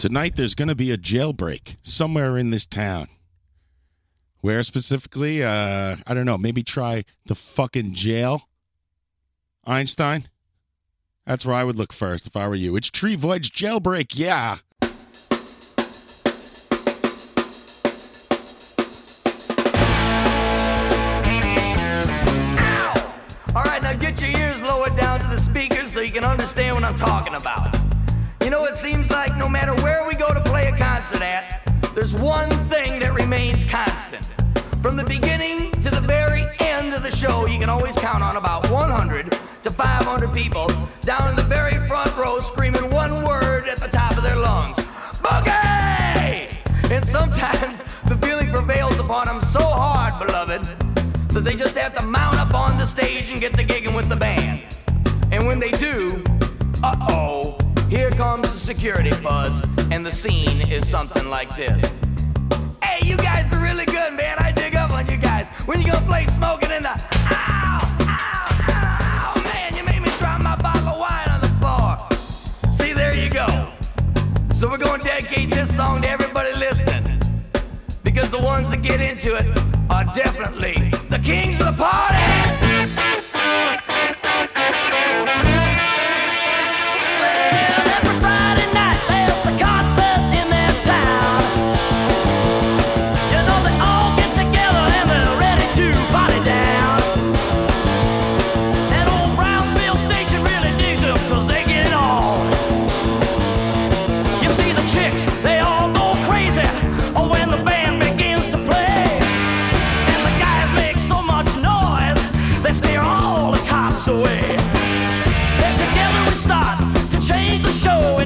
Tonight there's going to be a jailbreak somewhere in this town. Where specifically? Uh, I don't know. Maybe try the fucking jail. Einstein? That's where I would look first if I were you. It's Tree Voigt's Jailbreak, yeah. All right, now get your ears lowered down to the speakers so you can understand what I'm talking about. You know, it seems like no matter where we go to play a concert at, there's one thing that remains constant. From the beginning to the very end of the show, you can always count on about 100 to 500 people down in the very front row screaming one word at the top of their lungs Boogie! And sometimes the feeling prevails upon them so hard, beloved, that they just have to mount up on the stage and get to gigging with the band. And when they do, uh oh, security buzz, and the scene is something like this. Hey, you guys are really good, man. I dig up on you guys. When you gonna play smoking in the ow, ow, ow, man, you made me drop my bottle of wine on the floor. See, there you go. So we're gonna dedicate this song to everybody listening. Because the ones that get into it are definitely the kings of the party. Cops away. Then together we start to change the show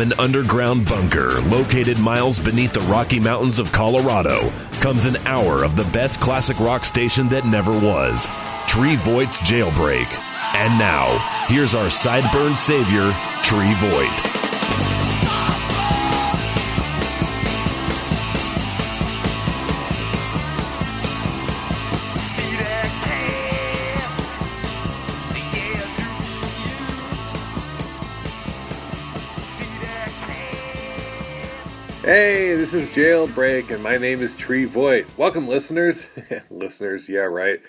An underground bunker located miles beneath the Rocky Mountains of Colorado comes an hour of the best classic rock station that never was Tree Voigt's Jailbreak. And now, here's our sideburn savior, Tree Voigt. This is Jailbreak, and my name is Tree Voigt. Welcome, listeners. listeners, yeah, right.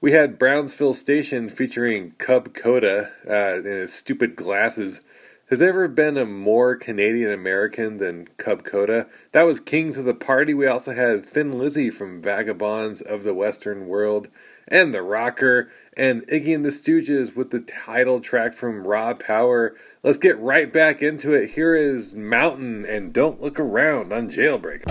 We had Brownsville Station featuring Cub Koda uh, and his stupid glasses. Has there ever been a more Canadian American than Cub Koda? That was Kings of the Party. We also had Thin Lizzy from Vagabonds of the Western World, and The Rocker, and Iggy and the Stooges with the title track from Raw Power. Let's get right back into it. Here is Mountain and Don't Look Around on Jailbreak.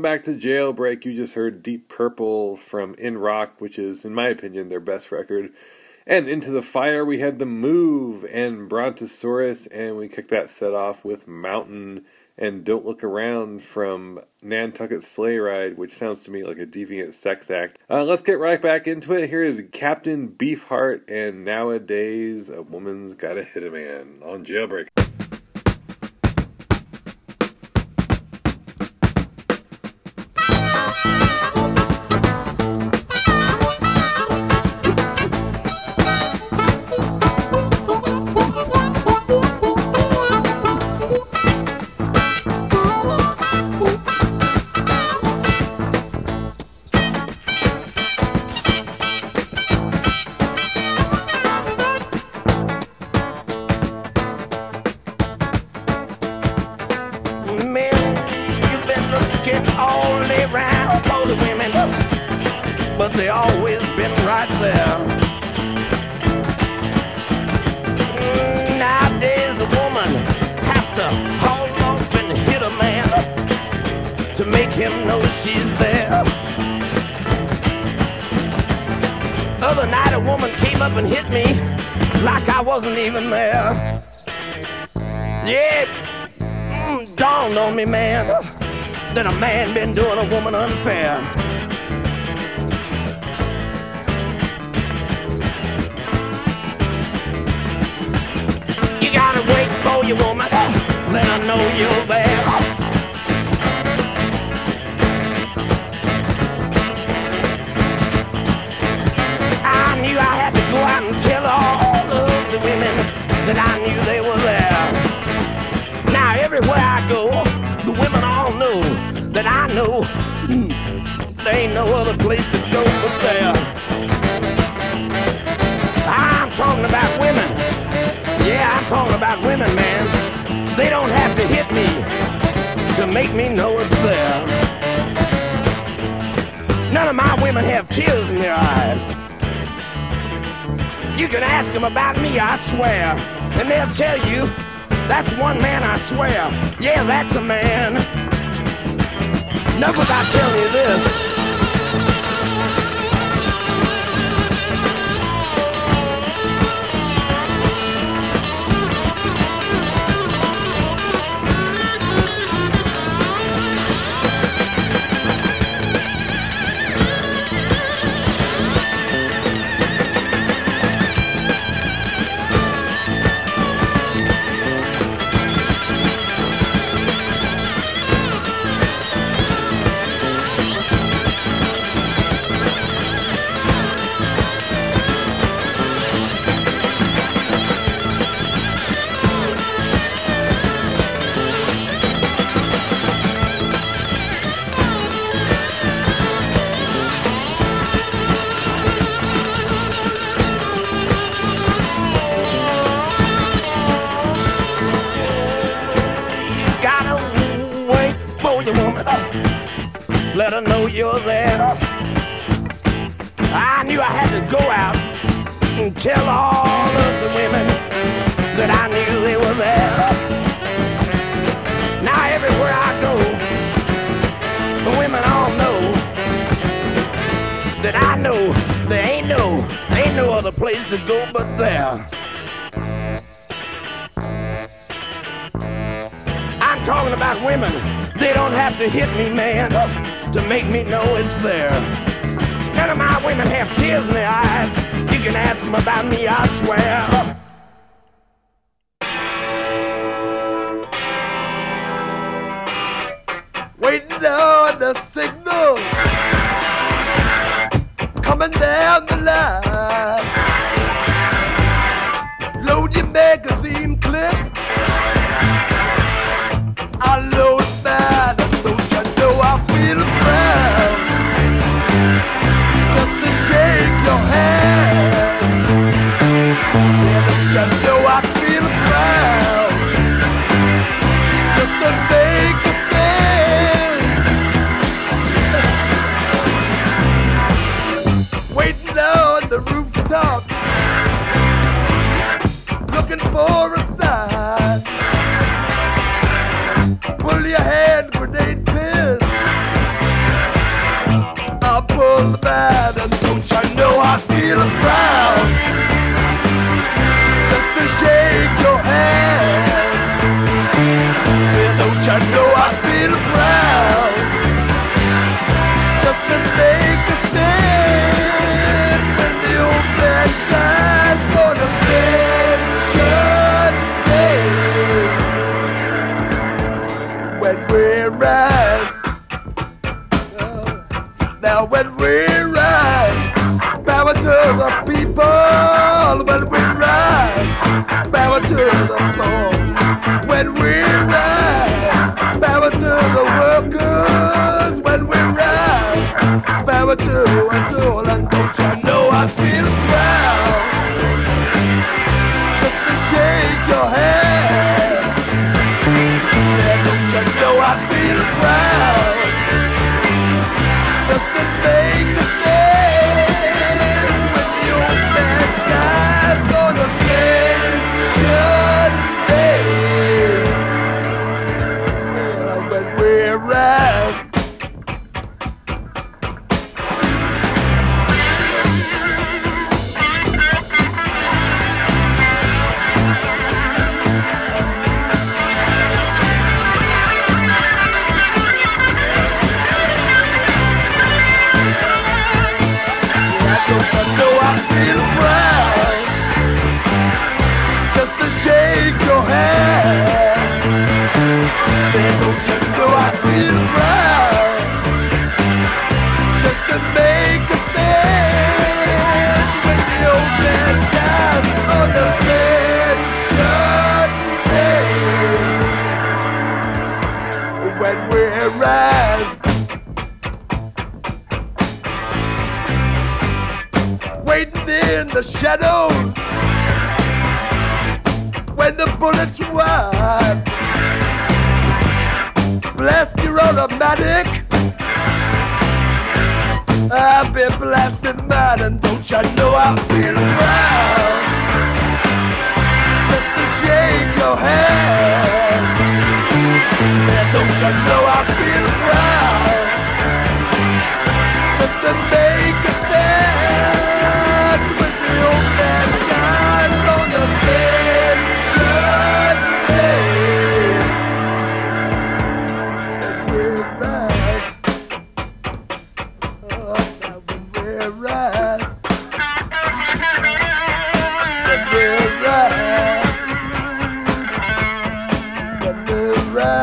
Welcome back to Jailbreak. You just heard Deep Purple from In Rock, which is, in my opinion, their best record. And Into the Fire, we had The Move and Brontosaurus, and we kicked that set off with Mountain and Don't Look Around from Nantucket Sleigh Ride, which sounds to me like a deviant sex act. Uh, let's get right back into it. Here is Captain Beefheart and Nowadays a Woman's Gotta Hit a Man on Jailbreak. there. None of my women have tears in their eyes. You can ask them about me, I swear. And they'll tell you, that's one man, I swear. Yeah, that's a man. Enough about telling you this. sick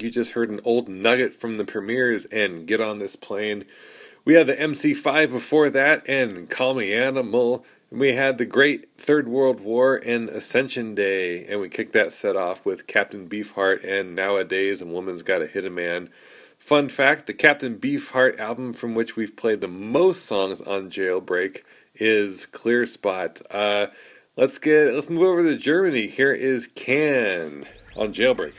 You just heard an old nugget from the Premiers and Get on This Plane. We had the MC5 before that and Call Me Animal. And we had the Great Third World War and Ascension Day. And we kicked that set off with Captain Beefheart and Nowadays a Woman's Gotta Hit a Man. Fun fact the Captain Beefheart album, from which we've played the most songs on Jailbreak, is Clear Spot. Uh, let's get let's move over to Germany. Here is Can on Jailbreak.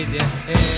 With eh, your head.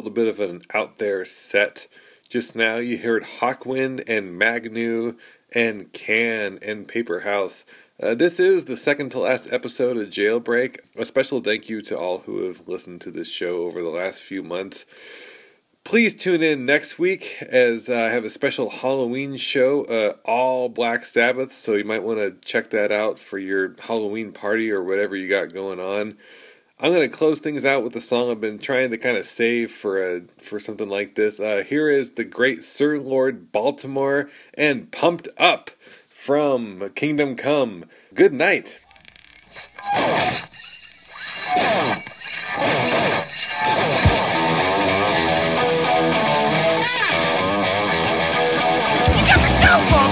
Little bit of an out there set just now. You heard Hawkwind and Magnu and Can and Paper House. Uh, this is the second to last episode of Jailbreak. A special thank you to all who have listened to this show over the last few months. Please tune in next week as I have a special Halloween show, uh, all Black Sabbath. So you might want to check that out for your Halloween party or whatever you got going on. I'm gonna close things out with a song I've been trying to kind of save for a for something like this. Uh, here is the great Sir Lord Baltimore and "Pumped Up" from Kingdom Come. Good night. You got.